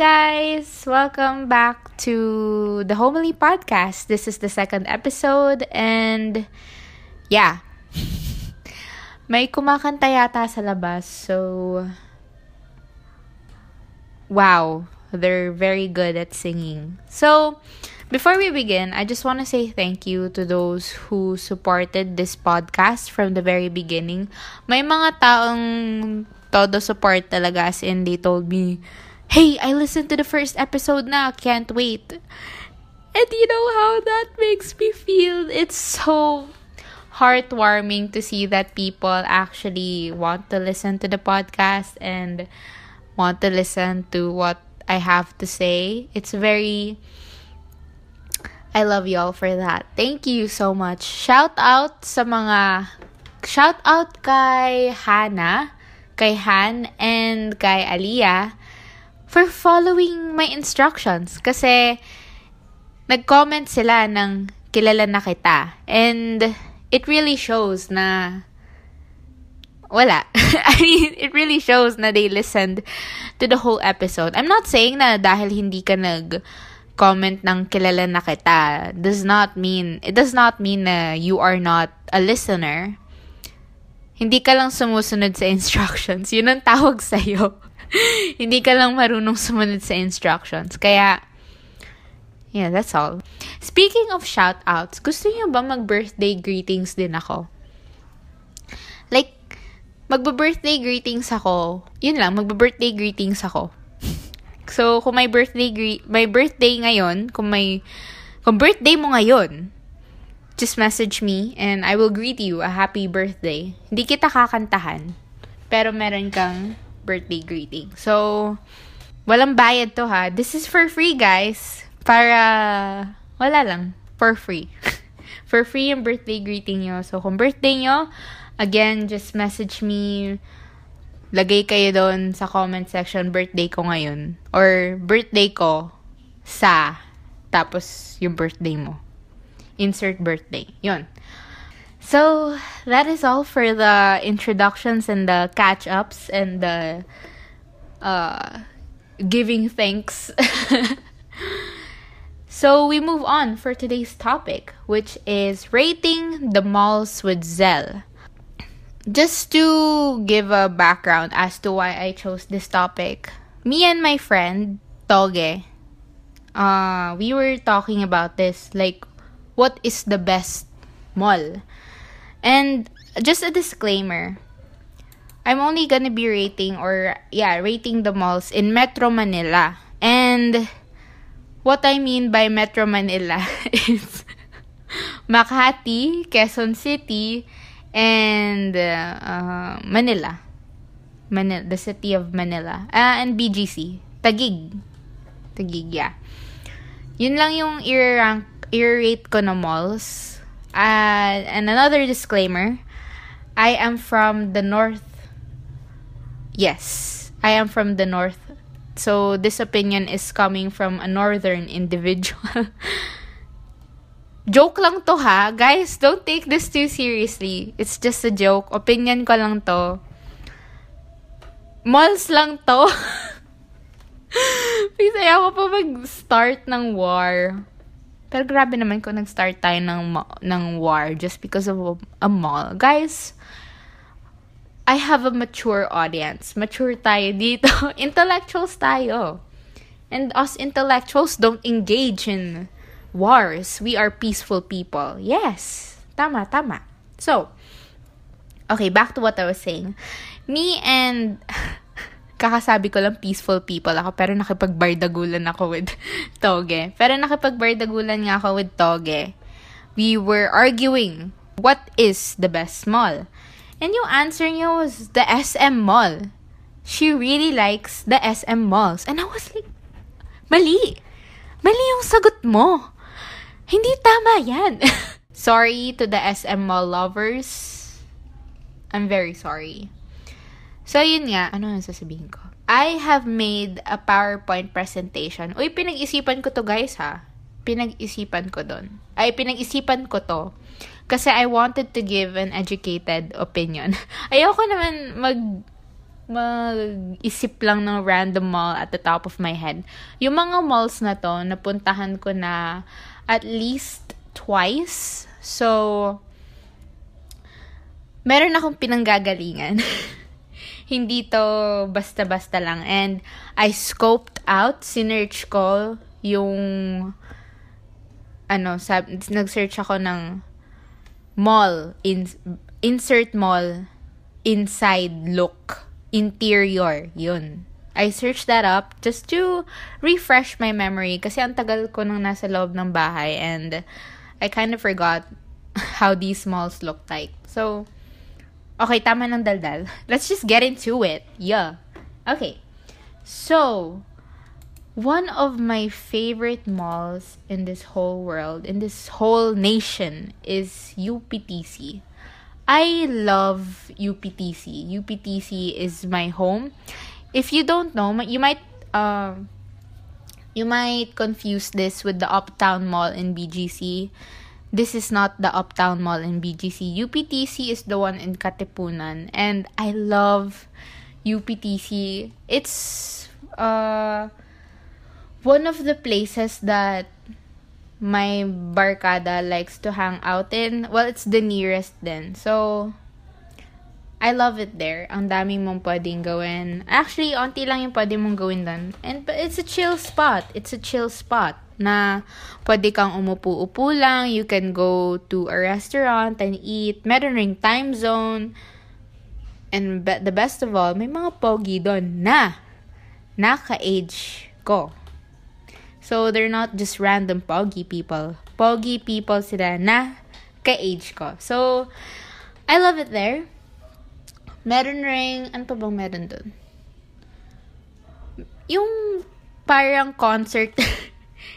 guys! Welcome back to the Homely Podcast. This is the second episode and yeah. May kumakanta yata sa labas. So wow, they're very good at singing. So before we begin, I just want to say thank you to those who supported this podcast from the very beginning. May mga taong todo support talaga as in they told me, Hey, I listened to the first episode now. can't wait. And you know how that makes me feel? It's so heartwarming to see that people actually want to listen to the podcast and want to listen to what I have to say. It's very I love y'all for that. Thank you so much. Shout out sa mga shout out kay Hana, kay Han and kay Aliyah for following my instructions kasi nag-comment sila ng kilala na kita and it really shows na wala. I mean, it really shows na they listened to the whole episode. I'm not saying na dahil hindi ka nag comment ng kilala na kita does not mean, it does not mean na you are not a listener. Hindi ka lang sumusunod sa instructions. Yun ang tawag sa'yo. Hindi ka lang marunong sumunod sa instructions. Kaya, yeah, that's all. Speaking of shoutouts, gusto niyo ba mag-birthday greetings din ako? Like, magba-birthday greetings ako. Yun lang, magba-birthday greetings ako. So, kung may birthday gre- may birthday ngayon, kung may kung birthday mo ngayon, just message me and I will greet you a happy birthday. Hindi kita kakantahan, pero meron kang birthday greeting. So, walang bayad to ha. This is for free, guys. Para wala lang, for free. for free yung birthday greeting nyo. So, kung birthday nyo, again, just message me lagay kayo doon sa comment section, birthday ko ngayon. Or birthday ko sa, tapos yung birthday mo. Insert birthday. Yun. So, that is all for the introductions and the catch-ups and the uh, giving thanks. so, we move on for today's topic, which is rating the malls with Zell just to give a background as to why I chose this topic, me and my friend Toge, uh, we were talking about this like, what is the best mall? And just a disclaimer, I'm only gonna be rating or yeah, rating the malls in Metro Manila. And what I mean by Metro Manila is Makati, Quezon City, and uh, Manila. Manila, the city of Manila. Uh, and BGC. Tagig. Tagig, yeah. Yun lang yung i-rank, i-rate ko na malls. Uh, and another disclaimer, I am from the north. Yes, I am from the north. So this opinion is coming from a northern individual. Joke lang to ha. Guys, don't take this too seriously. It's just a joke. Opinion ko lang to. Malls lang to. Please, ayaw ko pa mag-start ng war. Pero grabe naman kung nag-start tayo ng, ng war just because of a, mall. Guys, I have a mature audience. Mature tayo dito. Intellectuals tayo. And us intellectuals don't engage in wars. We are peaceful people. Yes. Tama, tama. So, okay, back to what I was saying. Me and kakasabi ko lang peaceful people ako pero nakipagbardagulan ako with Toge. Pero nakipagbardagulan nga ako with Toge. We were arguing what is the best mall. And yung answer niya was the SM mall. She really likes the SM malls. And I was like, mali. Mali yung sagot mo. Hindi tama yan. sorry to the SM mall lovers. I'm very sorry. So, yun nga. Ano ang sasabihin ko? I have made a PowerPoint presentation. Uy, pinag-isipan ko to guys ha. Pinag-isipan ko doon. Ay, pinag-isipan ko to. Kasi I wanted to give an educated opinion. Ayoko naman mag mag-isip lang ng random mall at the top of my head. Yung mga malls na to, napuntahan ko na at least twice. So, meron akong pinanggagalingan. Hindi to basta-basta lang. And I scoped out, sinearch ko yung ano, sab- nag-search ako ng mall, in, insert mall, inside look, interior, yun. I searched that up just to refresh my memory kasi ang tagal ko nang nasa loob ng bahay and I kind of forgot how these malls look like. So, okay, tama ng daldal. Let's just get into it. Yeah. Okay. So, one of my favorite malls in this whole world, in this whole nation, is UPTC. I love UPTC. UPTC is my home. If you don't know, you might uh, you might confuse this with the Uptown Mall in BGC. This is not the Uptown Mall in BGC. UPTC is the one in Katipunan, and I love UPTC. It's uh one of the places that my barkada likes to hang out in. Well, it's the nearest then. So, I love it there. Ang daming mong pwedeng gawin. Actually, onti lang yung pwede mong gawin doon. And it's a chill spot. It's a chill spot na pwede kang umupo-upo lang. You can go to a restaurant and eat. Meron ring time zone. And be- the best of all, may mga pogi doon na naka-age ko. So, they're not just random pogi people. Pogi people sila na ka-age ko. So, I love it there. Meron ring, ano pa bang meron dun? Yung parang concert,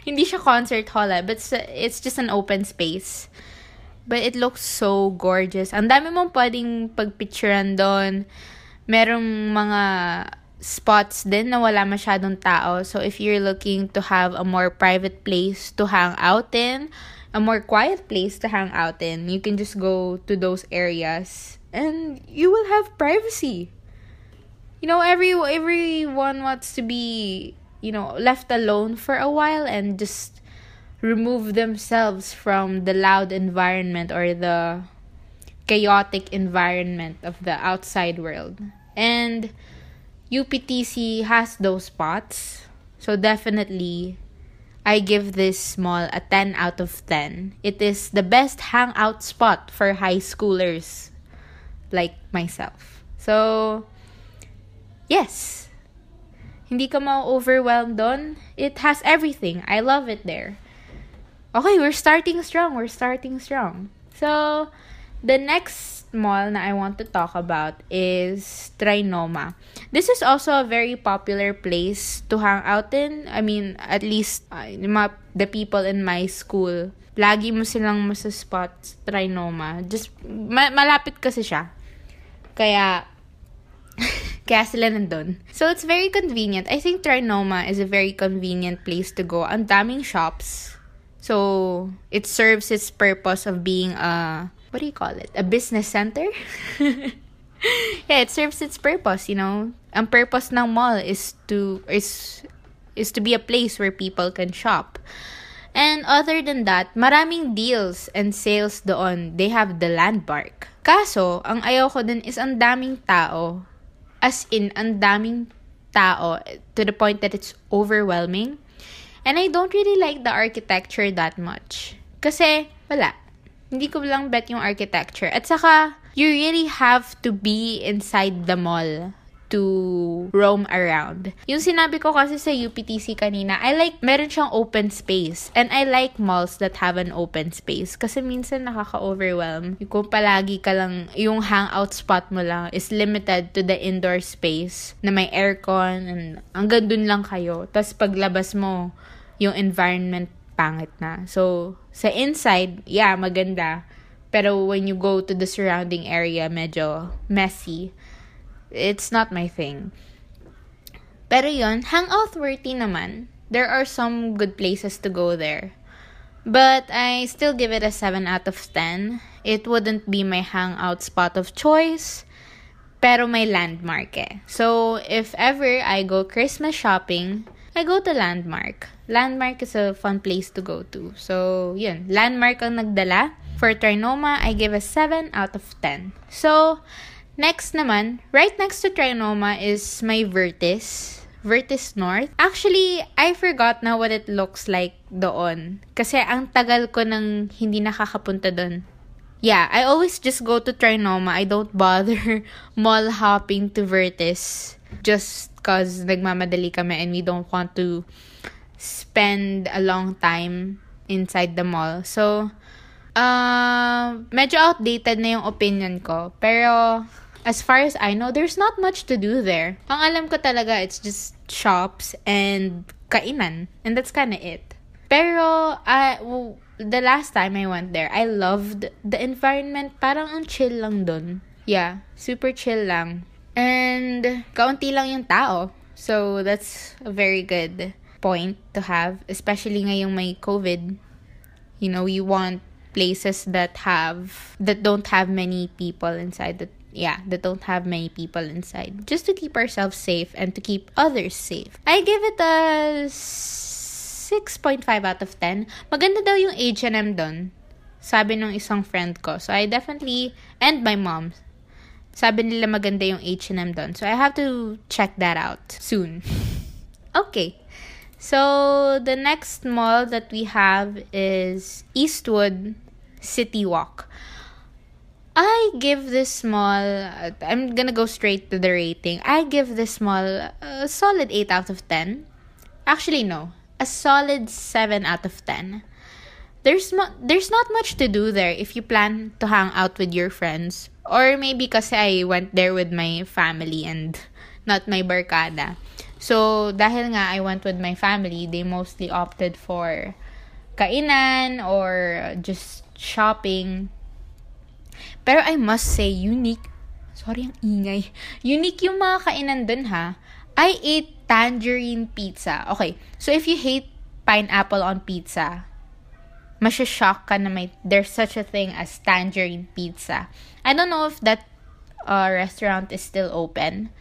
hindi siya concert hall eh, but it's, just an open space. But it looks so gorgeous. Ang dami mong pwedeng pagpicturean doon. Merong mga spots din na wala masyadong tao. So, if you're looking to have a more private place to hang out in, a more quiet place to hang out in, you can just go to those areas and you will have privacy. You know, every everyone wants to be, you know, left alone for a while and just remove themselves from the loud environment or the chaotic environment of the outside world. And UPTC has those spots. So definitely I give this mall a 10 out of 10. It is the best hangout spot for high schoolers like myself. So yes. Hindi ka ma-overwhelmed doon. It has everything. I love it there. Okay, we're starting strong. We're starting strong. So, the next mall na I want to talk about is Trinoma. This is also a very popular place to hang out in. I mean, at least uh, the people in my school. Lagi mo silang spot Trinoma. Just, ma- malapit kasi siya. Kaya, kaya sila nandun. So, it's very convenient. I think Trinoma is a very convenient place to go. Ang daming shops. So, it serves its purpose of being a what do you call it? A business center? yeah, it serves its purpose, you know. Ang purpose ng mall is to is is to be a place where people can shop. And other than that, maraming deals and sales doon. They have the landmark. Kaso, ang ayaw ko is ang daming tao. As in, ang daming tao to the point that it's overwhelming. And I don't really like the architecture that much. Kasi, wala hindi ko lang bet yung architecture. At saka, you really have to be inside the mall to roam around. Yung sinabi ko kasi sa UPTC kanina, I like, meron siyang open space. And I like malls that have an open space. Kasi minsan nakaka-overwhelm. Kung palagi ka lang, yung hangout spot mo lang is limited to the indoor space na may aircon and hanggang dun lang kayo. Tapos paglabas mo, yung environment pangit na. So, sa inside, yeah, maganda. Pero when you go to the surrounding area, medyo messy. It's not my thing. Pero yon hangout worthy naman. There are some good places to go there. But I still give it a 7 out of 10. It wouldn't be my hangout spot of choice. pero may landmark eh. So, if ever I go Christmas shopping, I go to Landmark. Landmark is a fun place to go to. So, yun. Landmark ang nagdala. For Trinoma, I give a 7 out of 10. So, next naman, right next to Trinoma is my Vertis. Vertis North. Actually, I forgot na what it looks like doon. Kasi ang tagal ko nang hindi nakakapunta doon. Yeah, I always just go to Trinoma. I don't bother mall hopping to Vertis just cause nagmamadali kami and we don't want to spend a long time inside the mall. So, uh, medyo outdated na yung opinion ko. Pero, as far as I know, there's not much to do there. Ang alam ko talaga, it's just shops and kainan. And that's kind of it. Pero, uh, the last time I went there, I loved the environment. Parang ang chill lang dun. Yeah, super chill lang. And kaunti lang yung tao. So that's a very good point to have, especially ngayong may COVID. You know, you want places that have that don't have many people inside that yeah, that don't have many people inside. Just to keep ourselves safe and to keep others safe. I give it a 6.5 out of 10. Maganda daw yung H&M doon. Sabi nung isang friend ko. So I definitely and my mom Sabi nila maganda yung H&M doon. So, I have to check that out soon. okay. So, the next mall that we have is Eastwood City Walk. I give this mall, I'm gonna go straight to the rating. I give this mall a solid 8 out of 10. Actually, no. A solid 7 out of 10 there's mo- there's not much to do there if you plan to hang out with your friends or maybe because I went there with my family and not my barkada. So dahil nga I went with my family, they mostly opted for kainan or just shopping. Pero I must say unique Sorry, ang ingay. Unique yung mga kainan dun ha. I ate tangerine pizza. Okay, so if you hate pineapple on pizza, masya-shock ka na may, there's such a thing as tangerine pizza. I don't know if that uh, restaurant is still open.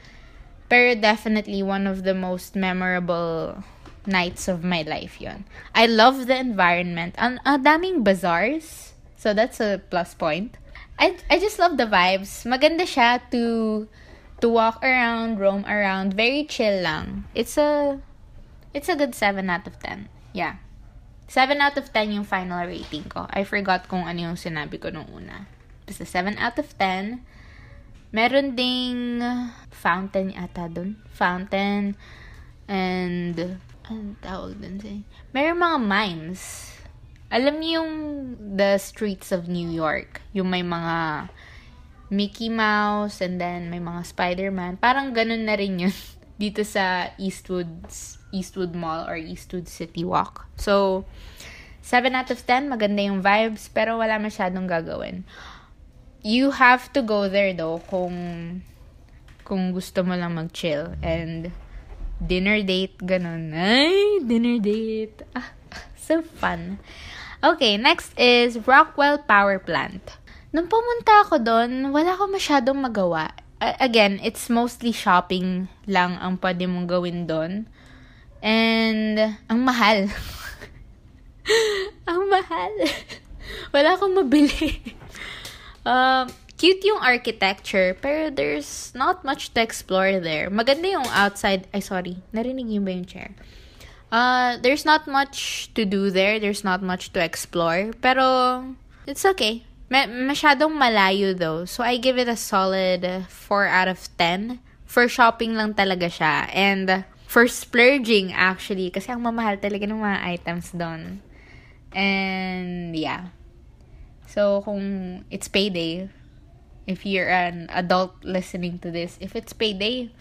Pero definitely one of the most memorable nights of my life yon. I love the environment. Ang uh, daming bazaars. So that's a plus point. I I just love the vibes. Maganda siya to to walk around, roam around. Very chill lang. It's a it's a good 7 out of 10. Yeah. 7 out of 10 yung final rating ko. I forgot kung ano yung sinabi ko nung una. Basta 7 out of 10. Meron ding fountain ata dun. Fountain. And, anong tawag dun sa Meron mga mimes. Alam niyo yung the streets of New York. Yung may mga Mickey Mouse and then may mga Spider-Man. Parang ganun na rin yun dito sa Eastwood's Eastwood Mall or Eastwood City Walk. So, 7 out of 10, maganda yung vibes, pero wala masyadong gagawin. You have to go there though kung kung gusto mo lang mag-chill and dinner date, ganun. Ay, dinner date. Ah, so fun. Okay, next is Rockwell Power Plant. Nung pumunta ako doon, wala ko masyadong magawa. again, it's mostly shopping lang ang pwede mong gawin doon. And, ang mahal. ang mahal. Wala akong mabili. um, cute yung architecture, pero there's not much to explore there. Maganda yung outside. Ay, sorry. Narinig yung ba yung chair? Uh, there's not much to do there. There's not much to explore. Pero, it's okay. Ma- masyadong malayo though. So, I give it a solid 4 out of 10. For shopping lang talaga siya. And, for splurging actually kasi ang mamahal talaga ng mga items doon. And yeah. So kung it's payday, if you're an adult listening to this, if it's payday,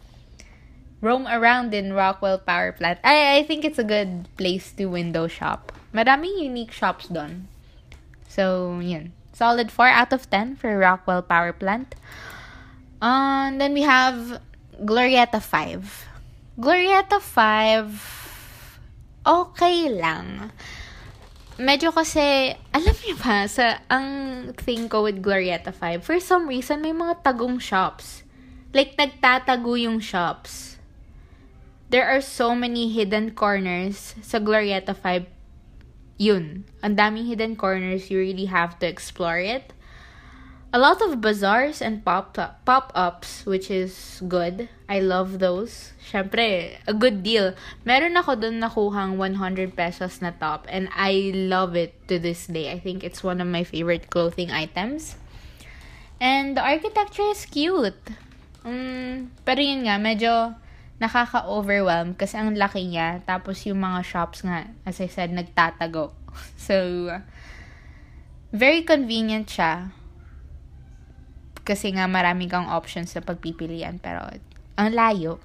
roam around in Rockwell Power Plant. I I think it's a good place to window shop. Maraming unique shops doon. So, yun. Solid 4 out of 10 for Rockwell Power Plant. And then we have Glorieta 5. Glorieta 5, okay lang. Medyo kasi, alam niyo ba, sa, ang thing ko with Glorieta 5, for some reason, may mga tagong shops. like nagtatago yung shops. There are so many hidden corners sa Glorieta 5. Yun. Ang daming hidden corners. You really have to explore it. A lot of bazaars and pop pop-ups, which is good. I love those. Syempre, a good deal. Meron ako doon nakuhang 100 pesos na top and I love it to this day. I think it's one of my favorite clothing items. And the architecture is cute. Um, pero yun nga, medyo nakaka-overwhelm kasi ang laki niya. Tapos yung mga shops nga, as I said, nagtatago. So, very convenient siya kasi nga marami kang options sa pagpipilian. Pero, ang layo.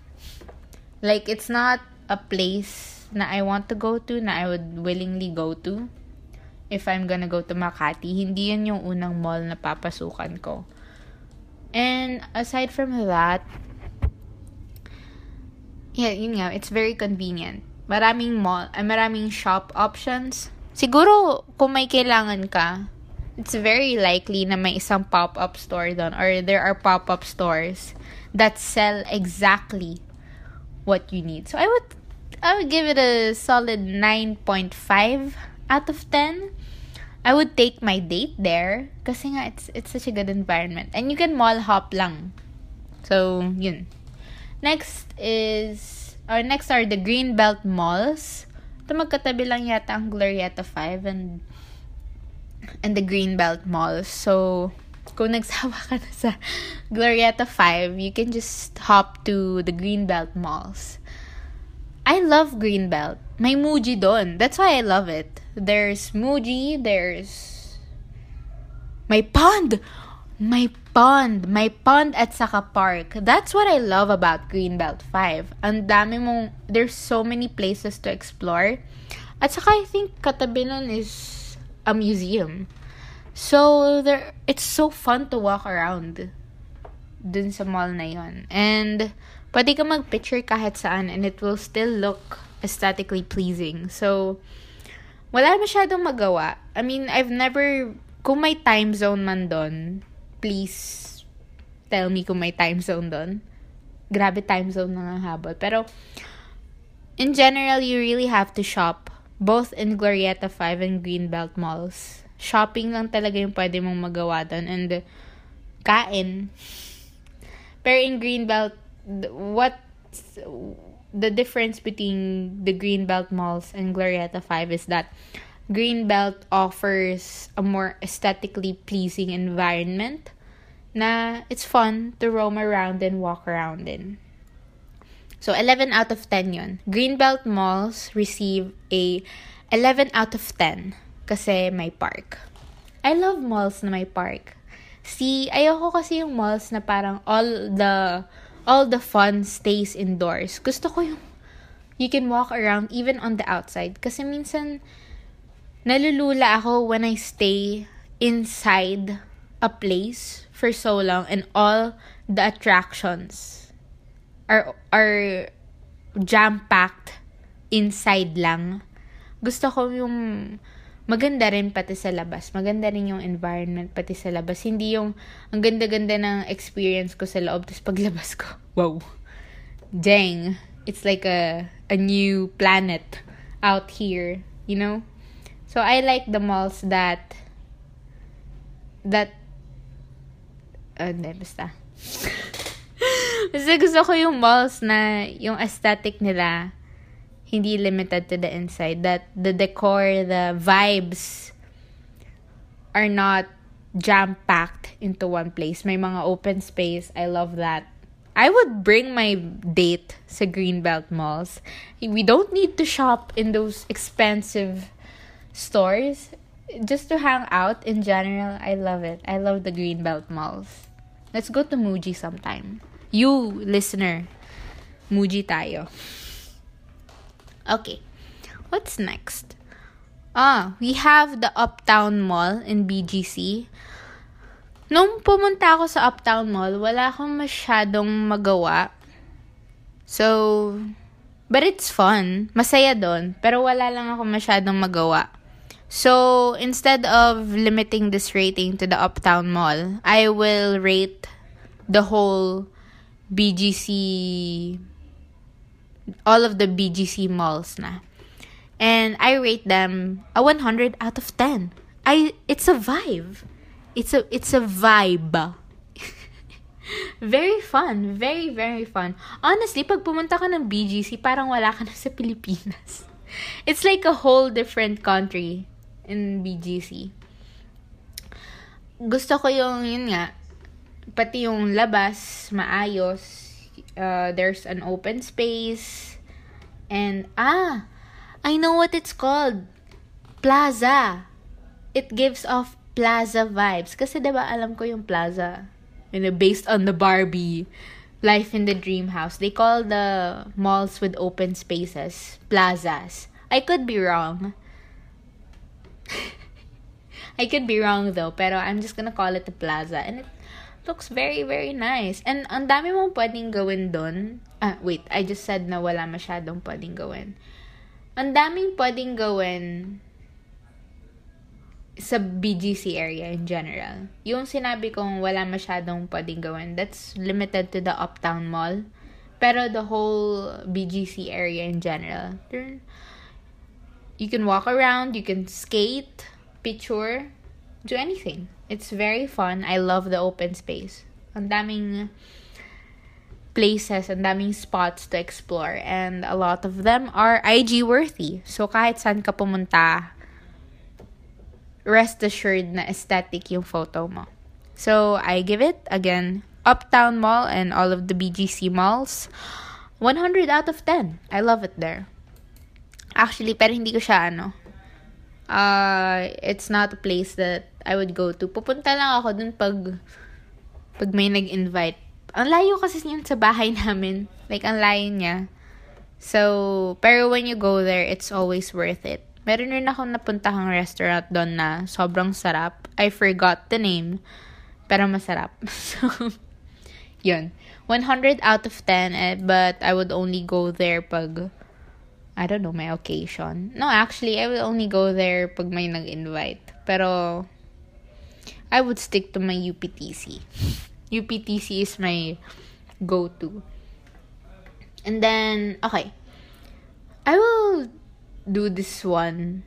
Like, it's not a place na I want to go to, na I would willingly go to. If I'm gonna go to Makati, hindi yun yung unang mall na papasukan ko. And aside from that, yeah, yun nga, it's very convenient. Maraming mall, uh, maraming shop options. Siguro, kung may kailangan ka, it's very likely na may isang pop-up store doon or there are pop-up stores that sell exactly what you need. So I would I would give it a solid 9.5 out of 10. I would take my date there kasi nga it's it's such a good environment and you can mall hop lang. So, yun. Next is or next are the Greenbelt malls. Ito magkatabi lang yata ang Glorieta 5 and and the Greenbelt Mall. So, kung nagsawa ka na sa Glorieta 5, you can just hop to the Greenbelt Malls. I love Greenbelt. May Muji doon. That's why I love it. There's Muji, there's my pond. My pond. My pond at saka park. That's what I love about Greenbelt 5. Ang dami mong, there's so many places to explore. At saka I think katabi nun is a museum. So, there, it's so fun to walk around dun sa mall na yon. And, pwede ka mag-picture kahit saan and it will still look aesthetically pleasing. So, wala masyadong magawa. I mean, I've never, kung may time zone man doon, please tell me kung may time zone doon. Grabe time zone na nga habol. Pero, in general, you really have to shop both in Glorieta 5 and Greenbelt malls. Shopping lang talaga yung pwede mong magawa doon and kain. Pero in Greenbelt, what the difference between the Greenbelt malls and Glorieta 5 is that Greenbelt offers a more aesthetically pleasing environment na it's fun to roam around and walk around in. So, 11 out of 10 yun. Greenbelt malls receive a 11 out of 10 kasi may park. I love malls na may park. See, ayoko kasi yung malls na parang all the all the fun stays indoors. Gusto ko yung you can walk around even on the outside. Kasi minsan, nalulula ako when I stay inside a place for so long and all the attractions are, are jam-packed inside lang. Gusto ko yung maganda rin pati sa labas. Maganda rin yung environment pati sa labas. Hindi yung ang ganda-ganda ng experience ko sa loob tapos paglabas ko. Wow. Dang. It's like a a new planet out here, you know? So I like the malls that that uh, hindi, basta. Kasi gusto ko yung malls na yung aesthetic nila hindi limited to the inside. That the decor, the vibes are not jam-packed into one place. May mga open space. I love that. I would bring my date sa Greenbelt malls. We don't need to shop in those expensive stores. Just to hang out in general, I love it. I love the Greenbelt malls. Let's go to Muji sometime. You, listener, Muji tayo. Okay. What's next? Ah, we have the Uptown Mall in BGC. Nung pumunta ako sa Uptown Mall, wala akong masyadong magawa. So, but it's fun. Masaya doon. Pero wala lang ako masyadong magawa. So, instead of limiting this rating to the Uptown Mall, I will rate the whole BGC all of the BGC malls na. And I rate them a 100 out of 10. I it's a vibe. It's a it's a vibe. very fun, very very fun. Honestly, pag pumunta ka ng BGC, parang wala ka na sa Pilipinas. It's like a whole different country in BGC. Gusto ko yung yun nga, pati yung labas maayos uh, there's an open space and ah i know what it's called plaza. It gives off plaza vibes. Kasi 'di ba alam ko yung plaza you know based on the barbie life in the dream house. They call the malls with open spaces plazas. I could be wrong I could be wrong though, pero I'm just gonna call it the plaza. And it looks very, very nice. And ang dami mong pwedeng gawin doon. Ah, wait. I just said na wala masyadong pwedeng gawin. Ang daming pwedeng gawin sa BGC area in general. Yung sinabi kong wala masyadong pwedeng gawin, that's limited to the Uptown Mall. Pero the whole BGC area in general, you can walk around, you can skate, picture, do anything. It's very fun. I love the open space. Ang daming places, ang daming spots to explore. And a lot of them are IG worthy. So kahit saan ka pumunta, rest assured na aesthetic yung photo mo. So I give it, again, Uptown Mall and all of the BGC malls, 100 out of 10. I love it there. Actually, pero hindi ko siya ano, uh, it's not a place that I would go to. Pupunta lang ako dun pag, pag may nag-invite. Ang layo kasi yun sa bahay namin. Like, ang layo niya. So, pero when you go there, it's always worth it. Meron rin ako napuntahang restaurant doon na sobrang sarap. I forgot the name. Pero masarap. So, yun. 100 out of 10, eh, but I would only go there pag I don't know, my occasion. No, actually, I will only go there pag may nag-invite. Pero, I would stick to my UPTC. UPTC is my go-to. And then, okay. I will do this one.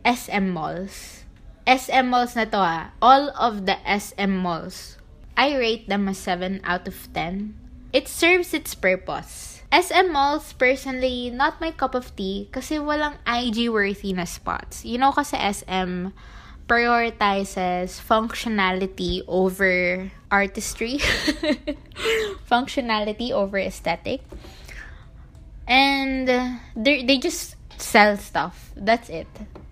SM malls. SM malls na to ah. All of the SM malls. I rate them a 7 out of 10. It serves its purpose SM malls, personally, not my cup of tea kasi walang IG-worthy na spots. You know kasi SM prioritizes functionality over artistry. functionality over aesthetic. And they they just sell stuff. That's it.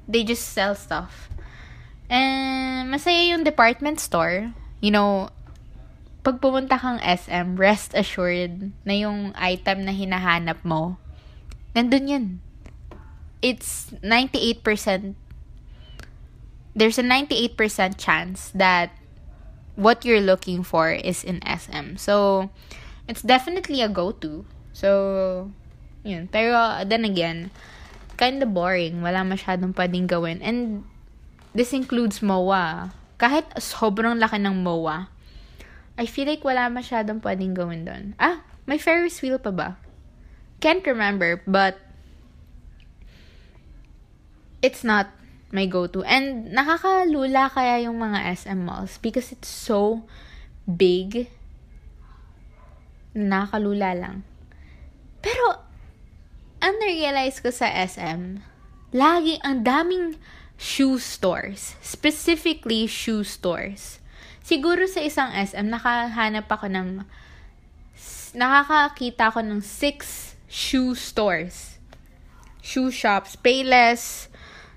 They just sell stuff. And masaya yung department store. You know, pag pumunta kang SM, rest assured na yung item na hinahanap mo, nandun yun. It's 98%, there's a 98% chance that what you're looking for is in SM. So, it's definitely a go-to. So, yun. Pero, then again, kind of boring. Wala masyadong pwedeng gawin. And, this includes MOA. Kahit sobrang laki ng MOA, I feel like wala masyadong pwedeng gawin doon. Ah, may Ferris wheel pa ba? Can't remember, but it's not my go-to. And nakakalula kaya yung mga SM malls because it's so big. Nakakalula lang. Pero, ang realize ko sa SM, lagi ang daming shoe stores. Specifically, shoe stores. Siguro sa isang SM, nakahanap ako ng, nakakakita ako ng six shoe stores. Shoe shops. Payless,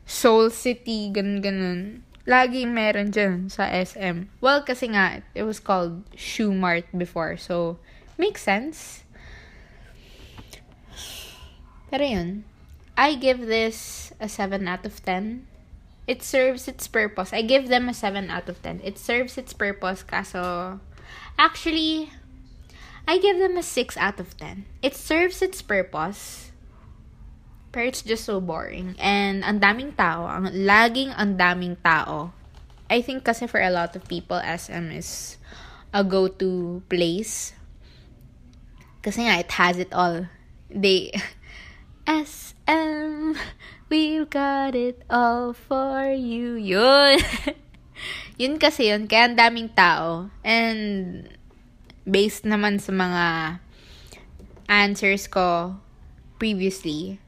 Soul City, ganun ganun. Lagi meron dyan sa SM. Well, kasi nga, it was called Shoe Mart before. So, makes sense. Pero yun. I give this a 7 out of 10. It serves its purpose. I give them a 7 out of 10. It serves its purpose kaso actually I give them a 6 out of 10. It serves its purpose. Pero it's just so boring. And ang daming tao. Ang, laging ang daming tao. I think kasi for a lot of people, SM is a go-to place. Kasi nga, it has it all. They, SM, we've got it all for you. Yun. yun kasi yun. Kaya ang daming tao. And, based naman sa mga answers ko previously,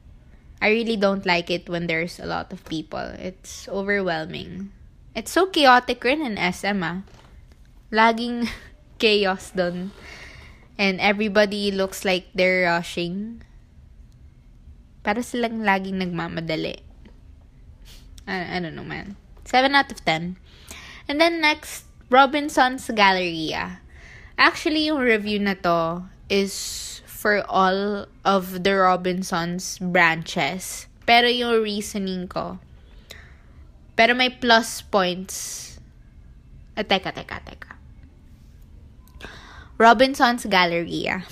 I really don't like it when there's a lot of people. It's overwhelming. It's so chaotic rin in SM ah. Laging chaos dun. And everybody looks like they're rushing. Para silang laging nagmamadali. I, I don't know, man. 7 out of 10. And then next, Robinson's Galleria. Actually, yung review na to is for all of the Robinsons branches. Pero yung reasoning ko, pero may plus points. Ah, teka, teka, teka. Robinson's Galleria.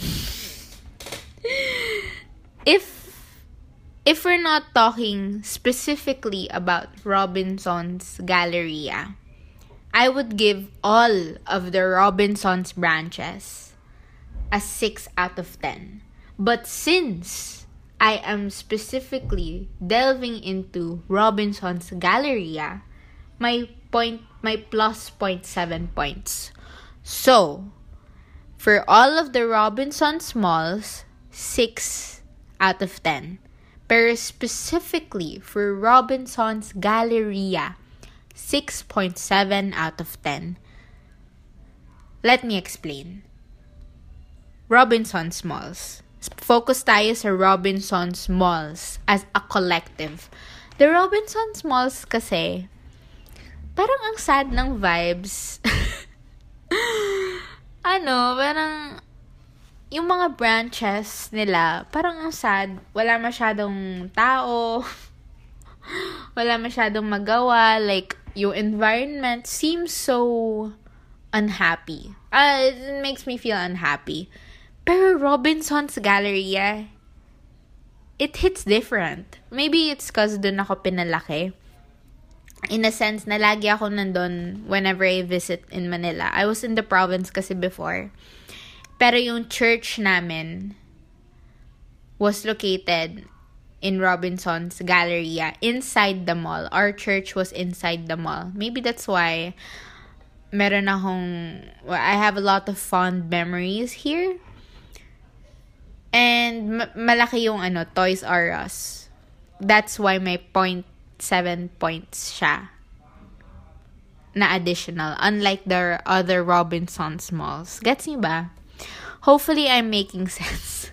if if we're not talking specifically about Robinson's Galleria, I would give all of the Robinson's branches a 6 out of 10. But since I am specifically delving into Robinson's Galleria, my point my plus 0.7 points. So, for all of the Robinson's malls, 6 out of 10. Pero specifically for Robinson's Galleria, 6.7 out of 10. Let me explain. Robinson's Malls. Focus tayo sa Robinson's Malls as a collective. The Robinson's Malls kasi, parang ang sad ng vibes. ano, parang yung mga branches nila, parang ang sad. Wala masyadong tao. wala masyadong magawa. Like, yung environment seems so unhappy. Uh, it makes me feel unhappy. Pero Robinson's Galleria, it hits different. Maybe it's cause dun ako pinalaki. In a sense, na lagi ako nandun whenever I visit in Manila. I was in the province kasi before. Pero yung church namin was located in Robinson's Galleria inside the mall. Our church was inside the mall. Maybe that's why meron akong I have a lot of fond memories here And ma- malaki yung ano, Toys R Us. That's why may 0.7 points siya na additional. Unlike the other Robinson's malls. Gets niyo ba? Hopefully, I'm making sense.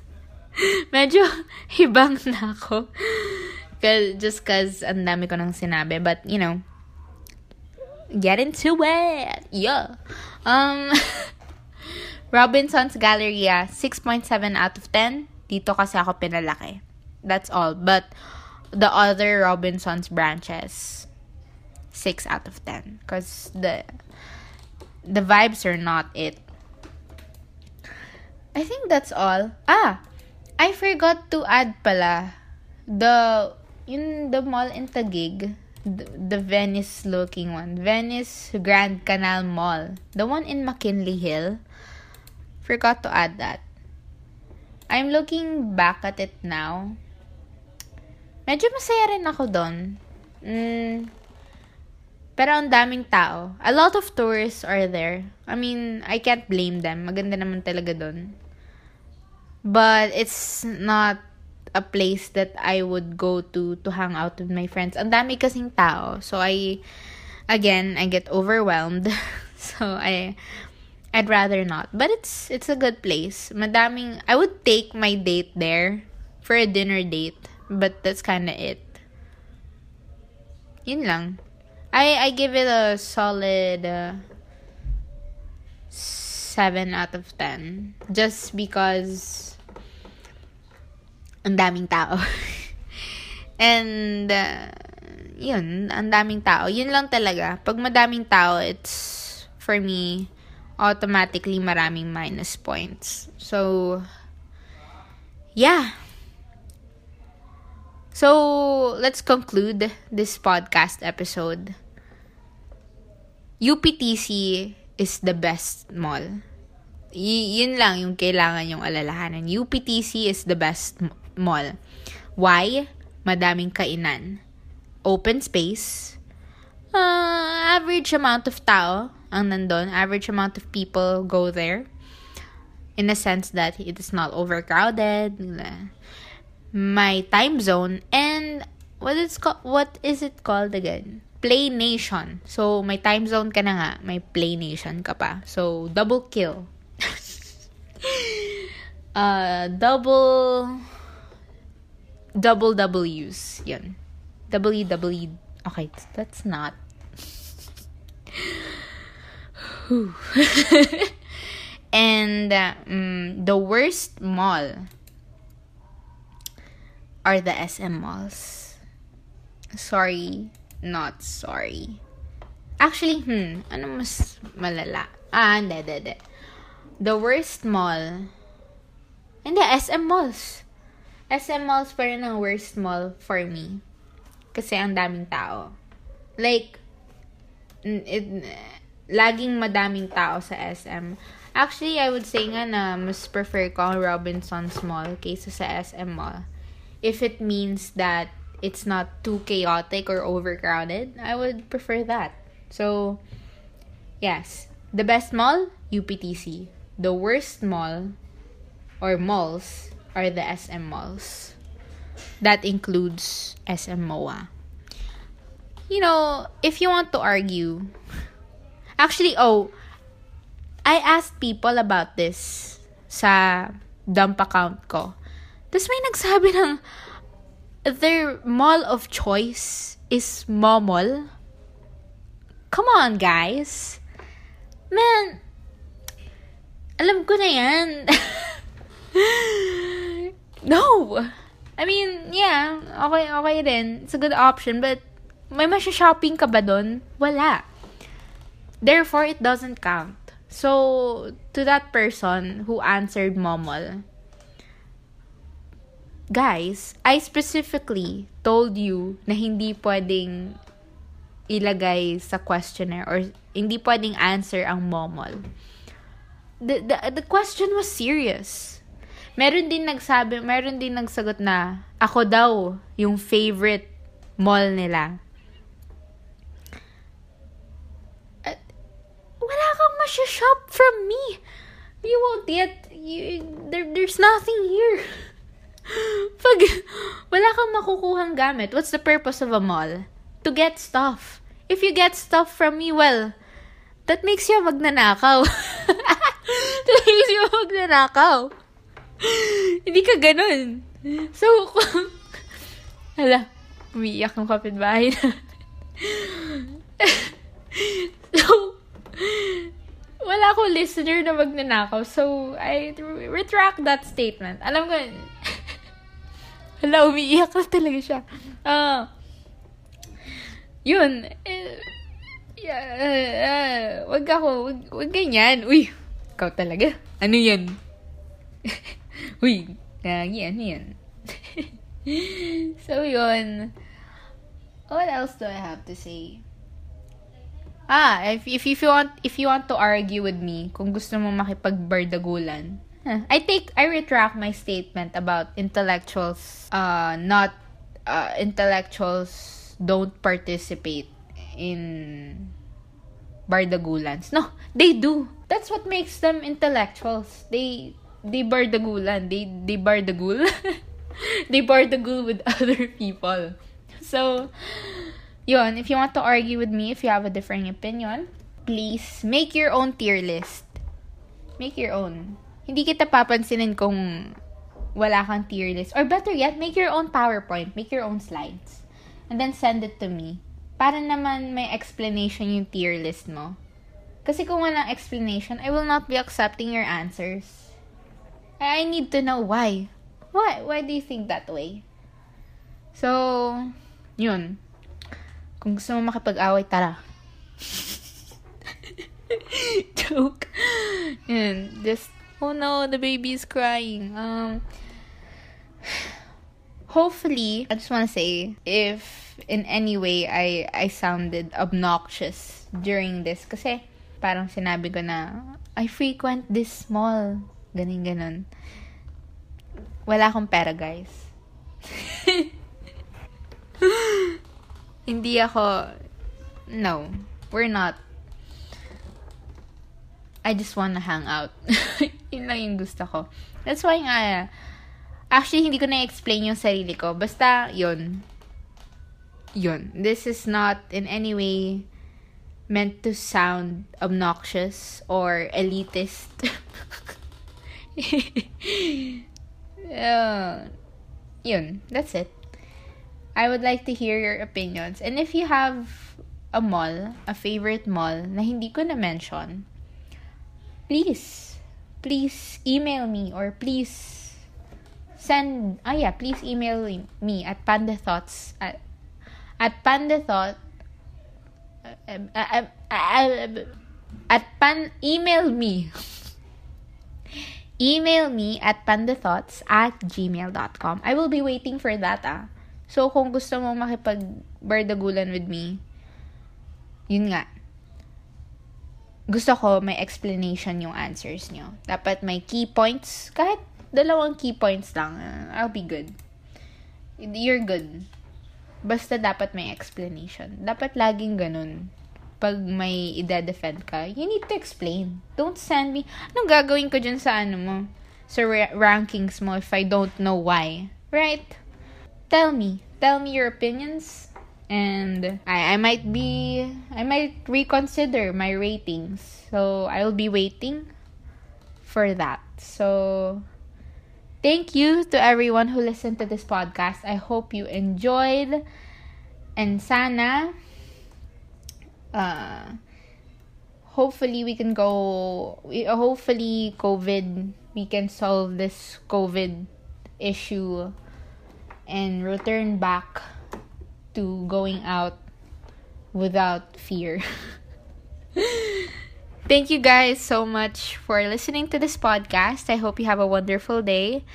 Medyo hibang na ako. Cause, just cause ang dami ko nang sinabi. But, you know, get into it. Yeah. Um, Robinson's Galleria, 6.7 out of 10. Dito kasi ako pinalaki. That's all. But the other Robinson's branches, 6 out of 10. Because the, the vibes are not it. I think that's all. Ah! I forgot to add pala the in the mall in Taguig, the, the Venice looking one, Venice Grand Canal Mall, the one in McKinley Hill. Forgot to add that. I'm looking back at it now. Medyo masaya rin ako doon. Mm, pero ang daming tao. A lot of tourists are there. I mean, I can't blame them. Maganda naman talaga doon. But it's not a place that I would go to to hang out with my friends. Ang dami kasing tao. So I again, I get overwhelmed. so I I'd rather not. But it's it's a good place. Madaming I would take my date there for a dinner date, but that's kind of it. Yun lang. I I give it a solid uh, 7 out of 10 just because ang daming tao. And uh, yun, ang daming tao. Yun lang talaga. Pag madaming tao, it's for me automatically maraming minus points. So, yeah. So, let's conclude this podcast episode. UPTC is the best mall. Y- yun lang yung kailangan yung alalahanan. UPTC is the best mall. Why? Madaming kainan. Open space. Uh, average amount of tao ang nandun. Average amount of people go there. In a sense that it is not overcrowded. My time zone. And what is, co- what is it called again? Play Nation. So, may time zone ka na nga. May Play Nation ka pa. So, double kill. uh, double double W's. Yun. WW. Okay, that's not. and uh, um, the worst mall are the SM malls. Sorry, not sorry. Actually, hmm, ano mas malala? Ah, hindi, hindi, hindi. The worst mall. Hindi, SM malls. SM malls pa rin ang worst mall for me. Kasi ang daming tao. Like, it, laging madaming tao sa SM. Actually, I would say nga na mas prefer ko ang Robinson's Mall kaysa sa SM Mall. If it means that it's not too chaotic or overcrowded, I would prefer that. So, yes. The best mall, UPTC. The worst mall or malls are the SM malls. That includes SM MOA. You know, if you want to argue, actually, oh, I asked people about this sa dump account ko. Tapos may nagsabi ng their mall of choice is Momol. Come on, guys. Man, alam ko na yan. no! I mean, yeah, okay, okay din. It's a good option, but may masya-shopping ka ba doon? Wala. Therefore, it doesn't count. So, to that person who answered Momol, guys, I specifically told you na hindi pwedeng ilagay sa questionnaire or hindi pwedeng answer ang Momol. The, the, the question was serious. Meron din nagsabi, meron din nagsagot na ako daw yung favorite mall nila. At, wala kang masya-shop from me. You won't get, you, there, there's nothing here. Pag wala kang makukuhang gamit, what's the purpose of a mall? To get stuff. If you get stuff from me, well, that makes you magnanakaw. that makes you magnanakaw. Hindi ka ganun. So. Hala, umiiyak ng kapitbahay na. so, wala akong listener na magnanakaw. So, I retract that statement. Alam ko, hala, umiiyak na talaga siya. Ah, uh, yun. Eh, yeah, uh, wag ako, wag, wag ganyan. Uy, ikaw talaga. Ano yan? Uy, gagi, ano yan? so, yun. What else do I have to say? Ah, if, if, if you want if you want to argue with me, kung gusto mo makipagbardagulan, huh, I take I retract my statement about intellectuals uh not uh intellectuals don't participate in bardagulans. No, they do. That's what makes them intellectuals. They they bardagulan. They they bardagul. they bardagul with other people. So, yun, if you want to argue with me, if you have a differing opinion, please make your own tier list. Make your own. Hindi kita papansinin kung wala kang tier list. Or better yet, make your own PowerPoint. Make your own slides. And then send it to me. Para naman may explanation yung tier list mo. Kasi kung walang explanation, I will not be accepting your answers. I need to know why. Why? Why do you think that way? So, yun. Kung gusto mo makipag-away, tara. Joke. Yun. Just, oh no, the baby is crying. Um, hopefully, I just want to say, if in any way I, I sounded obnoxious during this, kasi parang sinabi ko na, I frequent this mall. Ganon, ganon. Wala akong pera, guys. Hindi ako, no, we're not. I just wanna hang out. Yun lang yung gusto ko. That's why nga, actually, hindi ko na-explain yung sarili ko. Basta, yun. Yun. This is not in any way meant to sound obnoxious or elitist. uh, yun, that's it. I would like to hear your opinions. And if you have a mall, a favorite mall na hindi ko na mention, please, please email me or please send, ah yeah, please email me at pandathoughts at, at pandathought uh, um, uh, um, uh, at pan email me email me at pandathoughts at gmail.com I will be waiting for that ah. So kung gusto mo makipag bardagulan with me yun nga. Gusto ko may explanation yung answers nyo. Dapat may key points. Kahit dalawang key points lang uh, I'll be good. You're good. Basta dapat may explanation. Dapat laging ganun. Pag may ide-defend ka, you need to explain. Don't send me, anong gagawin ko dyan sa ano mo? Sa ra- rankings mo if I don't know why. Right? Tell me. Tell me your opinions. And I, I might be, I might reconsider my ratings. So, I'll be waiting for that. So, Thank you to everyone who listened to this podcast. I hope you enjoyed. And sana, uh, hopefully we can go, we hopefully COVID, we can solve this COVID issue and return back to going out without fear. Thank you guys so much for listening to this podcast. I hope you have a wonderful day.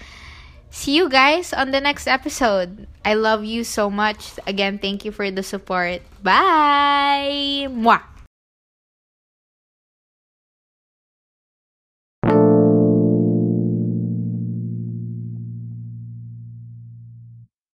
See you guys on the next episode. I love you so much. Again, thank you for the support. Bye. Mwah.